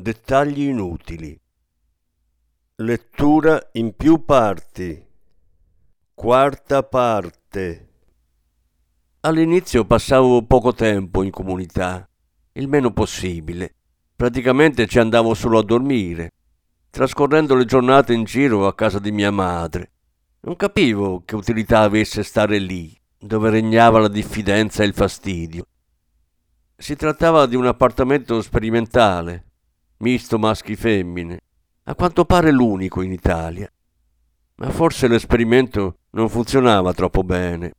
Dettagli inutili. Lettura in più parti. Quarta parte. All'inizio passavo poco tempo in comunità, il meno possibile. Praticamente ci andavo solo a dormire, trascorrendo le giornate in giro a casa di mia madre. Non capivo che utilità avesse stare lì, dove regnava la diffidenza e il fastidio. Si trattava di un appartamento sperimentale, misto maschi-femmine, a quanto pare l'unico in Italia. Ma forse l'esperimento non funzionava troppo bene,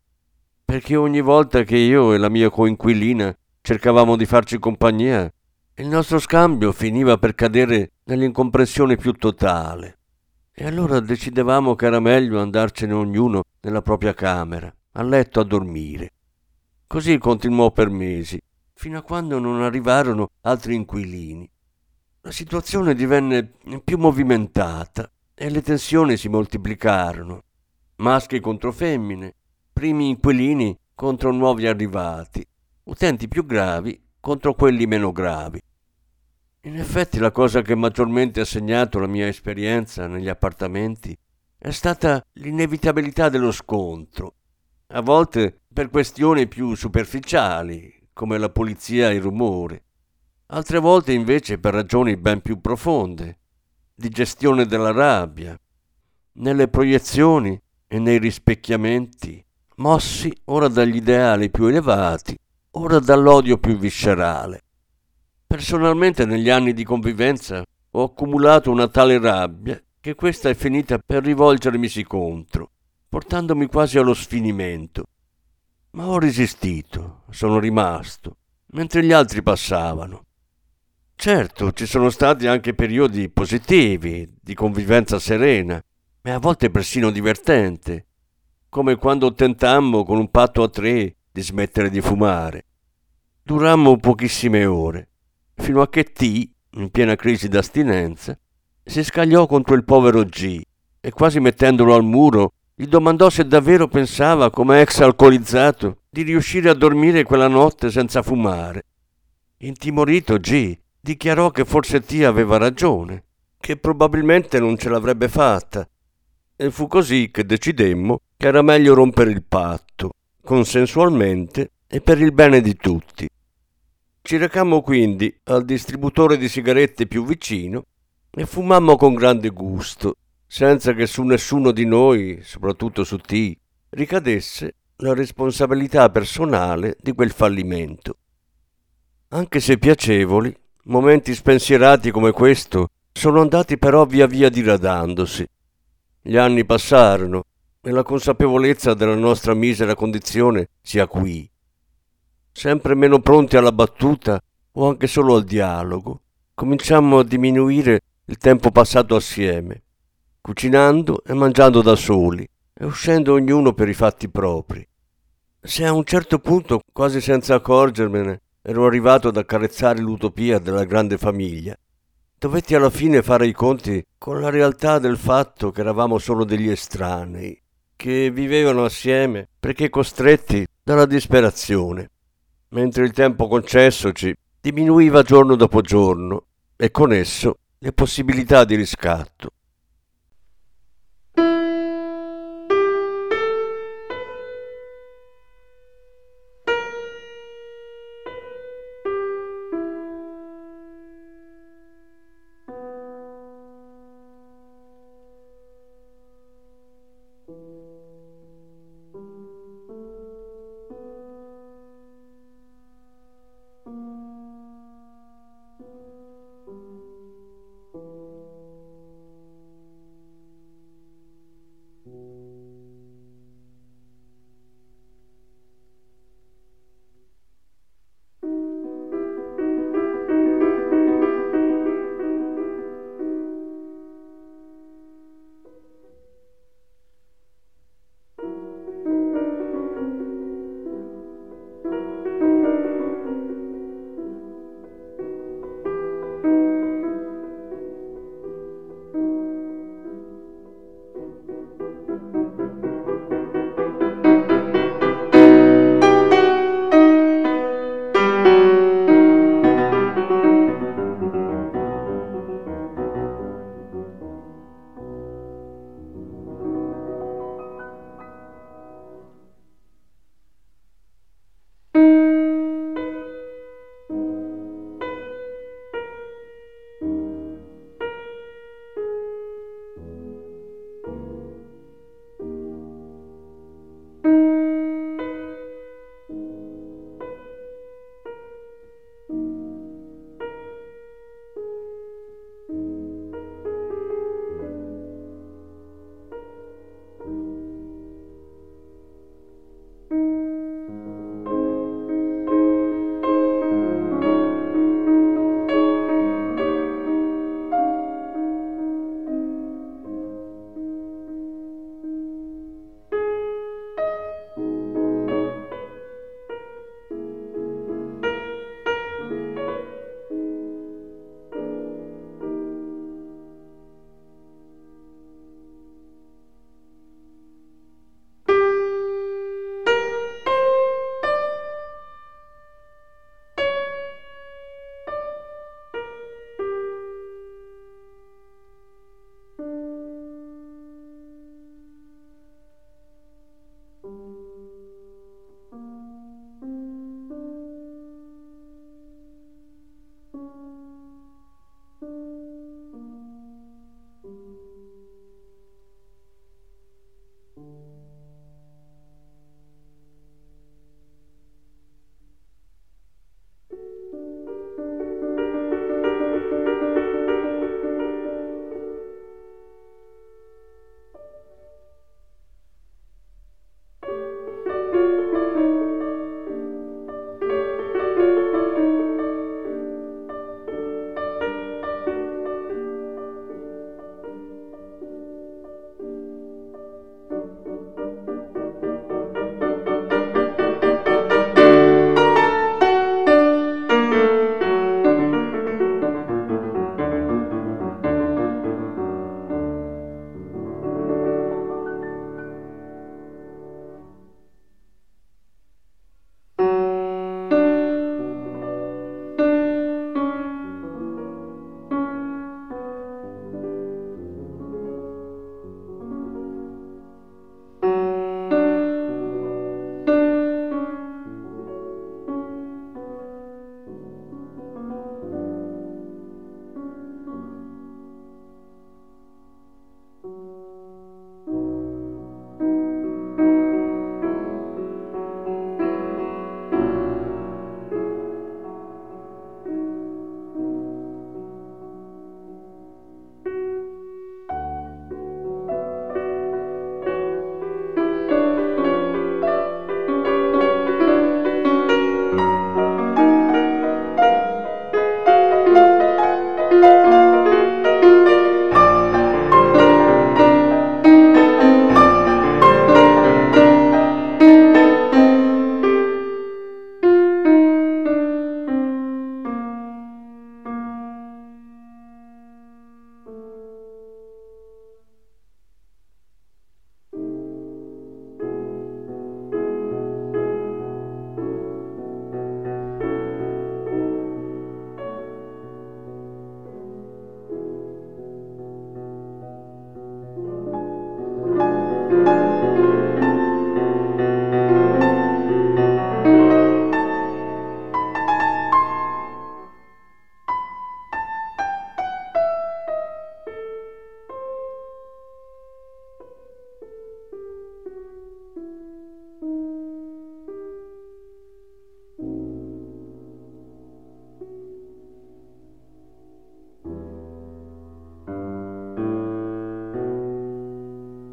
perché ogni volta che io e la mia coinquilina cercavamo di farci compagnia, il nostro scambio finiva per cadere nell'incomprensione più totale. E allora decidevamo che era meglio andarcene ognuno nella propria camera, a letto a dormire. Così continuò per mesi, fino a quando non arrivarono altri inquilini la situazione divenne più movimentata e le tensioni si moltiplicarono. Maschi contro femmine, primi inquilini contro nuovi arrivati, utenti più gravi contro quelli meno gravi. In effetti la cosa che maggiormente ha segnato la mia esperienza negli appartamenti è stata l'inevitabilità dello scontro, a volte per questioni più superficiali, come la polizia e il rumore, altre volte invece per ragioni ben più profonde, di gestione della rabbia, nelle proiezioni e nei rispecchiamenti, mossi ora dagli ideali più elevati, ora dall'odio più viscerale. Personalmente negli anni di convivenza ho accumulato una tale rabbia che questa è finita per rivolgermisi contro, portandomi quasi allo sfinimento. Ma ho resistito, sono rimasto, mentre gli altri passavano. Certo, ci sono stati anche periodi positivi, di convivenza serena, e a volte persino divertente, come quando tentammo con un patto a tre di smettere di fumare. Durammo pochissime ore, fino a che T, in piena crisi d'astinenza, si scagliò contro il povero G e quasi mettendolo al muro gli domandò se davvero pensava, come ex alcolizzato, di riuscire a dormire quella notte senza fumare. Intimorito G dichiarò che forse T aveva ragione, che probabilmente non ce l'avrebbe fatta. E fu così che decidemmo che era meglio rompere il patto, consensualmente e per il bene di tutti. Ci recammo quindi al distributore di sigarette più vicino e fumammo con grande gusto, senza che su nessuno di noi, soprattutto su T, ricadesse la responsabilità personale di quel fallimento. Anche se piacevoli, Momenti spensierati come questo sono andati però via via diradandosi. Gli anni passarono e la consapevolezza della nostra misera condizione si acuì. Sempre meno pronti alla battuta o anche solo al dialogo, cominciammo a diminuire il tempo passato assieme, cucinando e mangiando da soli e uscendo ognuno per i fatti propri. Se a un certo punto, quasi senza accorgermene, ero arrivato ad accarezzare l'utopia della grande famiglia. Dovetti alla fine fare i conti con la realtà del fatto che eravamo solo degli estranei, che vivevano assieme perché costretti dalla disperazione, mentre il tempo concessoci diminuiva giorno dopo giorno e con esso le possibilità di riscatto.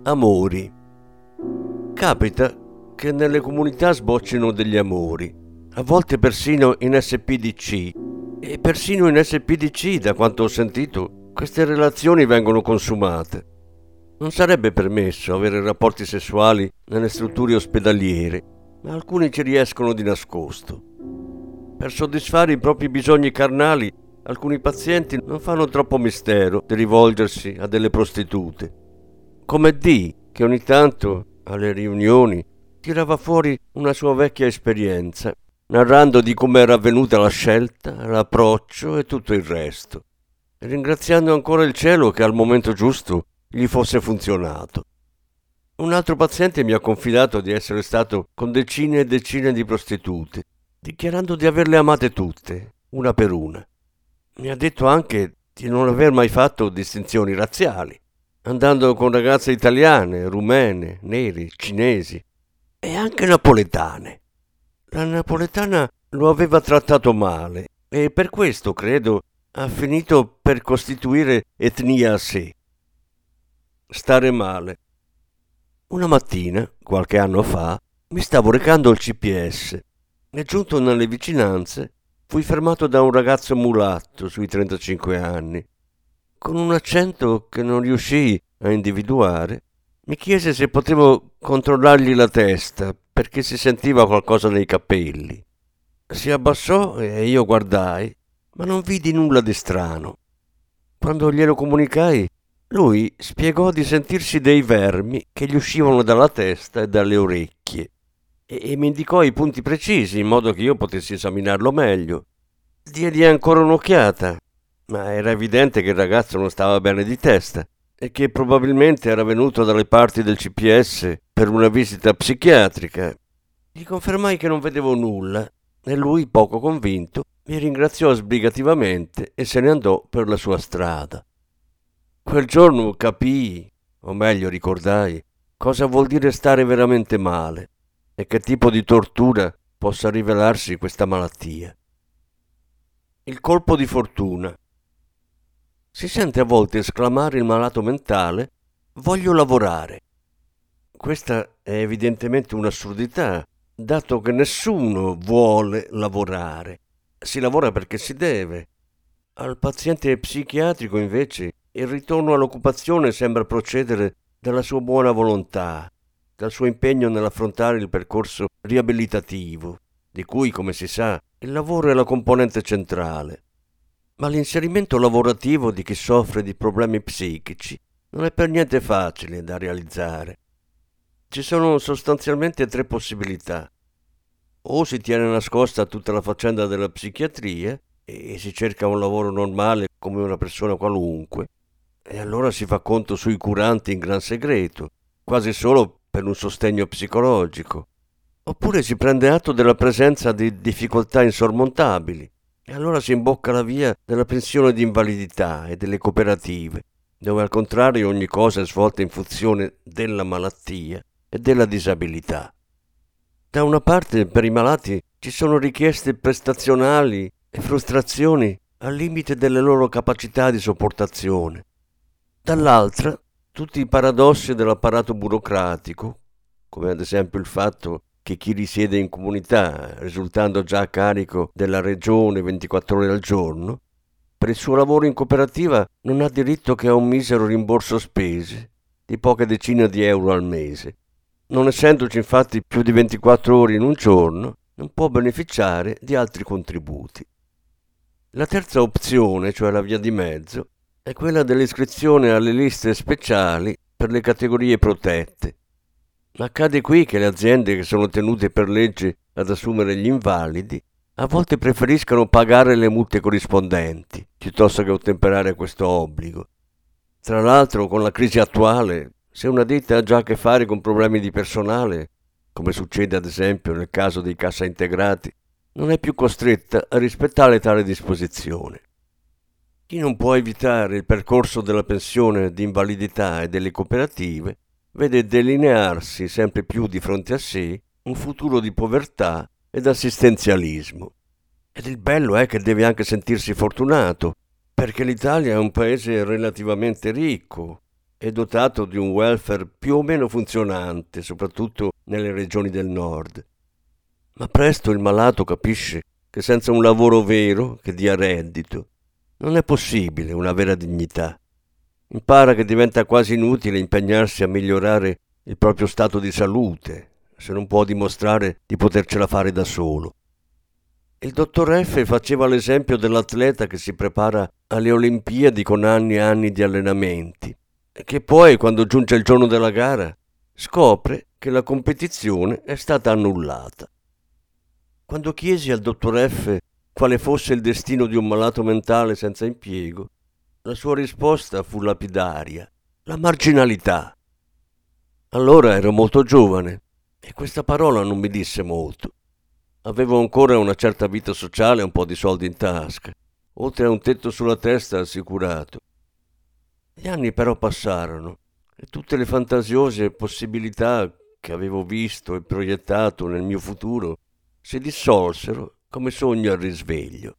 Amori. Capita che nelle comunità sboccino degli amori, a volte persino in SPDC. E persino in SPDC, da quanto ho sentito, queste relazioni vengono consumate. Non sarebbe permesso avere rapporti sessuali nelle strutture ospedaliere, ma alcuni ci riescono di nascosto. Per soddisfare i propri bisogni carnali, alcuni pazienti non fanno troppo mistero di rivolgersi a delle prostitute. Come D, che ogni tanto, alle riunioni, tirava fuori una sua vecchia esperienza, narrando di come era avvenuta la scelta, l'approccio e tutto il resto, ringraziando ancora il cielo che al momento giusto gli fosse funzionato. Un altro paziente mi ha confidato di essere stato con decine e decine di prostitute, dichiarando di averle amate tutte, una per una. Mi ha detto anche di non aver mai fatto distinzioni razziali, andando con ragazze italiane, rumene, neri, cinesi e anche napoletane. La napoletana lo aveva trattato male e per questo, credo, ha finito per costituire etnia a sé stare male. Una mattina, qualche anno fa, mi stavo recando al CPS e giunto nelle vicinanze fui fermato da un ragazzo mulatto sui 35 anni. Con un accento che non riuscii a individuare, mi chiese se potevo controllargli la testa perché si sentiva qualcosa nei capelli. Si abbassò e io guardai, ma non vidi nulla di strano. Quando glielo comunicai, lui spiegò di sentirsi dei vermi che gli uscivano dalla testa e dalle orecchie e, e mi indicò i punti precisi in modo che io potessi esaminarlo meglio. Diedi ancora un'occhiata, ma era evidente che il ragazzo non stava bene di testa e che probabilmente era venuto dalle parti del CPS per una visita psichiatrica. Gli confermai che non vedevo nulla e lui, poco convinto, mi ringraziò sbrigativamente e se ne andò per la sua strada. Quel giorno capii, o meglio ricordai, cosa vuol dire stare veramente male e che tipo di tortura possa rivelarsi questa malattia. Il colpo di fortuna. Si sente a volte esclamare il malato mentale voglio lavorare. Questa è evidentemente un'assurdità, dato che nessuno vuole lavorare. Si lavora perché si deve. Al paziente psichiatrico invece il ritorno all'occupazione sembra procedere dalla sua buona volontà, dal suo impegno nell'affrontare il percorso riabilitativo, di cui, come si sa, il lavoro è la componente centrale. Ma l'inserimento lavorativo di chi soffre di problemi psichici non è per niente facile da realizzare. Ci sono sostanzialmente tre possibilità. O si tiene nascosta tutta la faccenda della psichiatria e si cerca un lavoro normale come una persona qualunque, e allora si fa conto sui curanti in gran segreto, quasi solo per un sostegno psicologico. Oppure si prende atto della presenza di difficoltà insormontabili e allora si imbocca la via della pensione di invalidità e delle cooperative, dove al contrario ogni cosa è svolta in funzione della malattia e della disabilità. Da una parte per i malati ci sono richieste prestazionali e frustrazioni al limite delle loro capacità di sopportazione dall'altra tutti i paradossi dell'apparato burocratico, come ad esempio il fatto che chi risiede in comunità, risultando già a carico della regione 24 ore al giorno, per il suo lavoro in cooperativa non ha diritto che a un misero rimborso spese di poche decine di euro al mese. Non essendoci infatti più di 24 ore in un giorno, non può beneficiare di altri contributi. La terza opzione, cioè la via di mezzo, è quella dell'iscrizione alle liste speciali per le categorie protette. Accade qui che le aziende che sono tenute per legge ad assumere gli invalidi a volte preferiscano pagare le multe corrispondenti piuttosto che ottemperare questo obbligo. Tra l'altro, con la crisi attuale, se una ditta ha già a che fare con problemi di personale, come succede ad esempio nel caso dei cassa integrati, non è più costretta a rispettare tale disposizione. Chi non può evitare il percorso della pensione di invalidità e delle cooperative vede delinearsi sempre più di fronte a sé un futuro di povertà ed assistenzialismo. Ed il bello è che deve anche sentirsi fortunato, perché l'Italia è un paese relativamente ricco, e dotato di un welfare più o meno funzionante, soprattutto nelle regioni del nord. Ma presto il malato capisce che senza un lavoro vero che dia reddito non è possibile una vera dignità. Impara che diventa quasi inutile impegnarsi a migliorare il proprio stato di salute se non può dimostrare di potercela fare da solo. Il dottor F faceva l'esempio dell'atleta che si prepara alle Olimpiadi con anni e anni di allenamenti e che poi, quando giunge il giorno della gara, scopre che la competizione è stata annullata. Quando chiesi al dottor F quale fosse il destino di un malato mentale senza impiego, la sua risposta fu lapidaria, la marginalità. Allora ero molto giovane e questa parola non mi disse molto. Avevo ancora una certa vita sociale e un po' di soldi in tasca, oltre a un tetto sulla testa assicurato. Gli anni però passarono e tutte le fantasiose possibilità che avevo visto e proiettato nel mio futuro si dissolsero come sogno al risveglio.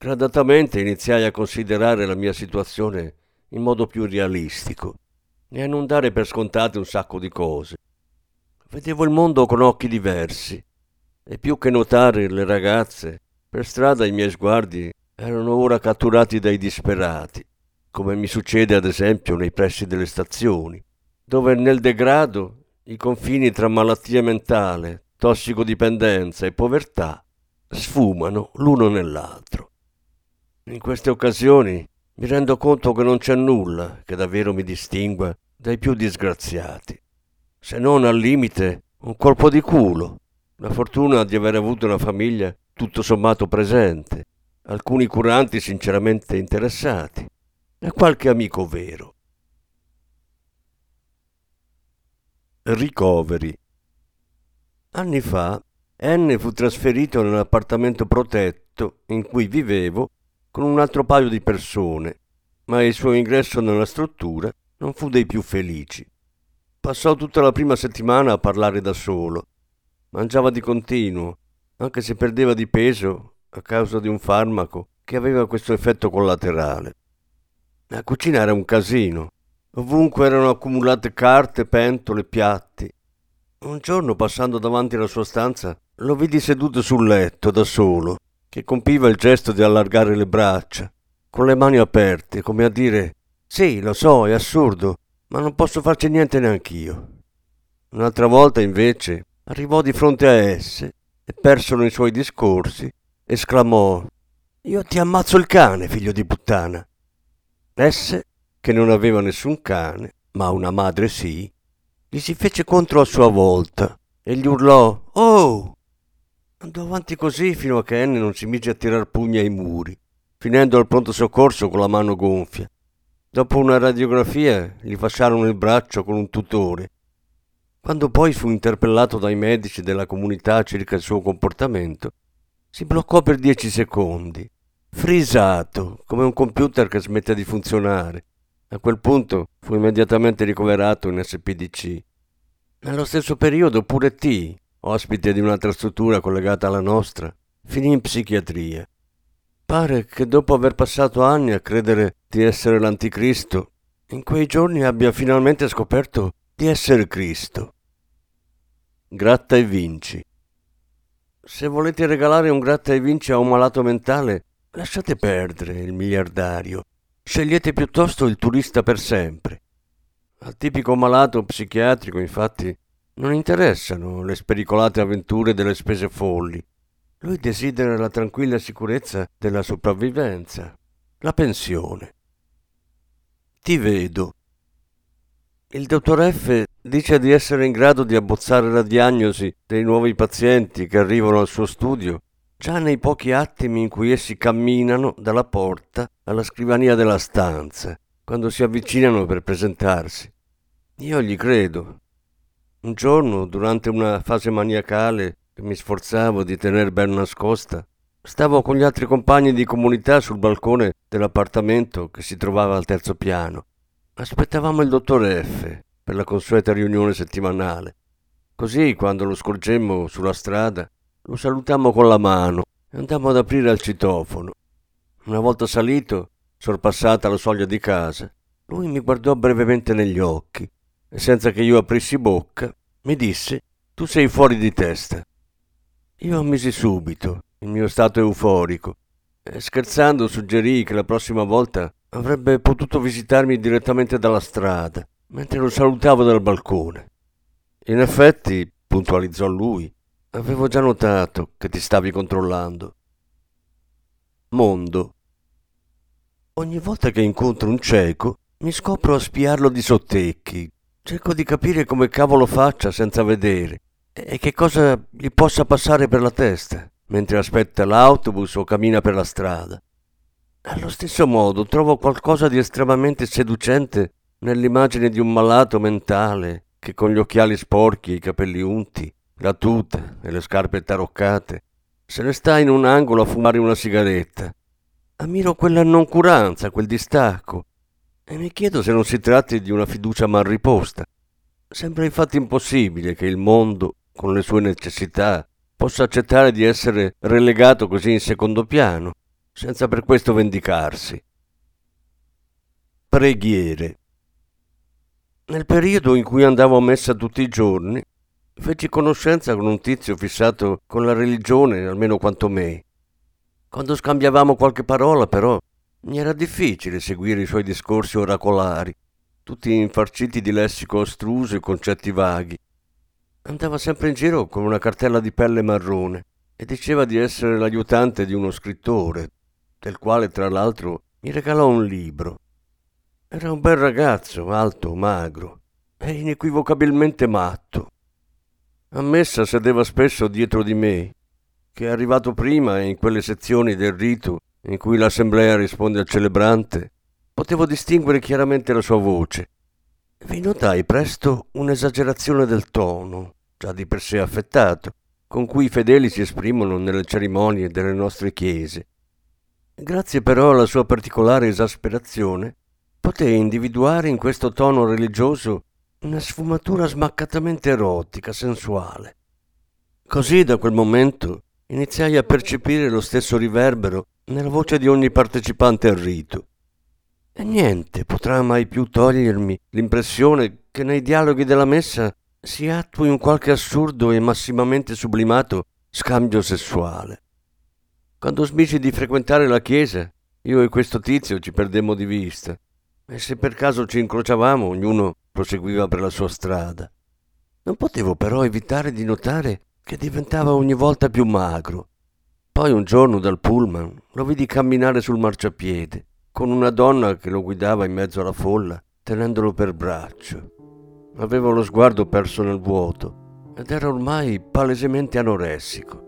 Gradatamente iniziai a considerare la mia situazione in modo più realistico e a non dare per scontate un sacco di cose. Vedevo il mondo con occhi diversi e più che notare le ragazze, per strada i miei sguardi erano ora catturati dai disperati, come mi succede ad esempio nei pressi delle stazioni, dove nel degrado i confini tra malattia mentale, tossicodipendenza e povertà sfumano l'uno nell'altro. In queste occasioni mi rendo conto che non c'è nulla che davvero mi distingua dai più disgraziati, se non al limite un colpo di culo la fortuna di aver avuto una famiglia tutto sommato presente, alcuni curanti sinceramente interessati e qualche amico vero. Ricoveri. Anni fa N fu trasferito nell'appartamento protetto in cui vivevo con un altro paio di persone, ma il suo ingresso nella struttura non fu dei più felici. Passò tutta la prima settimana a parlare da solo Mangiava di continuo, anche se perdeva di peso a causa di un farmaco che aveva questo effetto collaterale. La cucina era un casino. Ovunque erano accumulate carte, pentole, piatti. Un giorno, passando davanti alla sua stanza, lo vidi seduto sul letto da solo, che compiva il gesto di allargare le braccia, con le mani aperte, come a dire: Sì, lo so, è assurdo, ma non posso farci niente neanch'io. Un'altra volta, invece, arrivò di fronte a esse e perso nei suoi discorsi, esclamò Io ti ammazzo il cane, figlio di puttana. Esse, che non aveva nessun cane, ma una madre sì, gli si fece contro a sua volta e gli urlò Oh! Andò avanti così fino a che Anne non si mise a tirar pugni ai muri, finendo al pronto soccorso con la mano gonfia. Dopo una radiografia gli fasciarono il braccio con un tutore quando poi fu interpellato dai medici della comunità circa il suo comportamento, si bloccò per dieci secondi, frisato, come un computer che smette di funzionare. A quel punto fu immediatamente ricoverato in SPDC. Nello stesso periodo pure T, ospite di un'altra struttura collegata alla nostra, finì in psichiatria. Pare che dopo aver passato anni a credere di essere l'anticristo, in quei giorni abbia finalmente scoperto di essere Cristo. Gratta e vinci. Se volete regalare un gratta e vinci a un malato mentale, lasciate perdere il miliardario. Scegliete piuttosto il turista per sempre. Al tipico malato psichiatrico, infatti, non interessano le spericolate avventure delle spese folli. Lui desidera la tranquilla sicurezza della sopravvivenza, la pensione. Ti vedo. Il dottor F dice di essere in grado di abbozzare la diagnosi dei nuovi pazienti che arrivano al suo studio già nei pochi attimi in cui essi camminano dalla porta alla scrivania della stanza, quando si avvicinano per presentarsi. Io gli credo. Un giorno, durante una fase maniacale che mi sforzavo di tener ben nascosta, stavo con gli altri compagni di comunità sul balcone dell'appartamento che si trovava al terzo piano. Aspettavamo il dottor F per la consueta riunione settimanale. Così, quando lo scorgemmo sulla strada, lo salutammo con la mano e andammo ad aprire al citofono. Una volta salito, sorpassata la soglia di casa, lui mi guardò brevemente negli occhi e senza che io aprissi bocca mi disse Tu sei fuori di testa. Io ammisi subito il mio stato euforico e scherzando suggerii che la prossima volta avrebbe potuto visitarmi direttamente dalla strada mentre lo salutavo dal balcone. In effetti, puntualizzò lui, avevo già notato che ti stavi controllando. Mondo. Ogni volta che incontro un cieco, mi scopro a spiarlo di sottecchi. Cerco di capire come cavolo faccia senza vedere e che cosa gli possa passare per la testa mentre aspetta l'autobus o cammina per la strada. Allo stesso modo trovo qualcosa di estremamente seducente nell'immagine di un malato mentale che con gli occhiali sporchi e i capelli unti, la tuta e le scarpe taroccate, se ne sta in un angolo a fumare una sigaretta. Ammiro quella noncuranza, quel distacco, e mi chiedo se non si tratti di una fiducia mal riposta. Sembra infatti impossibile che il mondo, con le sue necessità, possa accettare di essere relegato così in secondo piano, senza per questo vendicarsi. Preghiere. Nel periodo in cui andavo a messa tutti i giorni, feci conoscenza con un tizio fissato con la religione almeno quanto me. Quando scambiavamo qualche parola, però, mi era difficile seguire i suoi discorsi oracolari, tutti infarciti di lessico astruso e concetti vaghi. Andava sempre in giro con una cartella di pelle marrone e diceva di essere l'aiutante di uno scrittore, del quale tra l'altro mi regalò un libro. Era un bel ragazzo, alto, magro e inequivocabilmente matto. A messa sedeva spesso dietro di me, che arrivato prima in quelle sezioni del rito in cui l'assemblea risponde al celebrante, potevo distinguere chiaramente la sua voce. Vi notai presto un'esagerazione del tono, già di per sé affettato, con cui i fedeli si esprimono nelle cerimonie delle nostre chiese. Grazie però alla sua particolare esasperazione, potei individuare in questo tono religioso una sfumatura smaccatamente erotica, sensuale. Così da quel momento iniziai a percepire lo stesso riverbero nella voce di ogni partecipante al rito. E niente potrà mai più togliermi l'impressione che nei dialoghi della messa si attui un qualche assurdo e massimamente sublimato scambio sessuale. Quando smisi di frequentare la chiesa, io e questo tizio ci perdemmo di vista e se per caso ci incrociavamo ognuno proseguiva per la sua strada. Non potevo però evitare di notare che diventava ogni volta più magro. Poi un giorno dal pullman lo vidi camminare sul marciapiede con una donna che lo guidava in mezzo alla folla tenendolo per braccio. Aveva lo sguardo perso nel vuoto ed era ormai palesemente anoressico.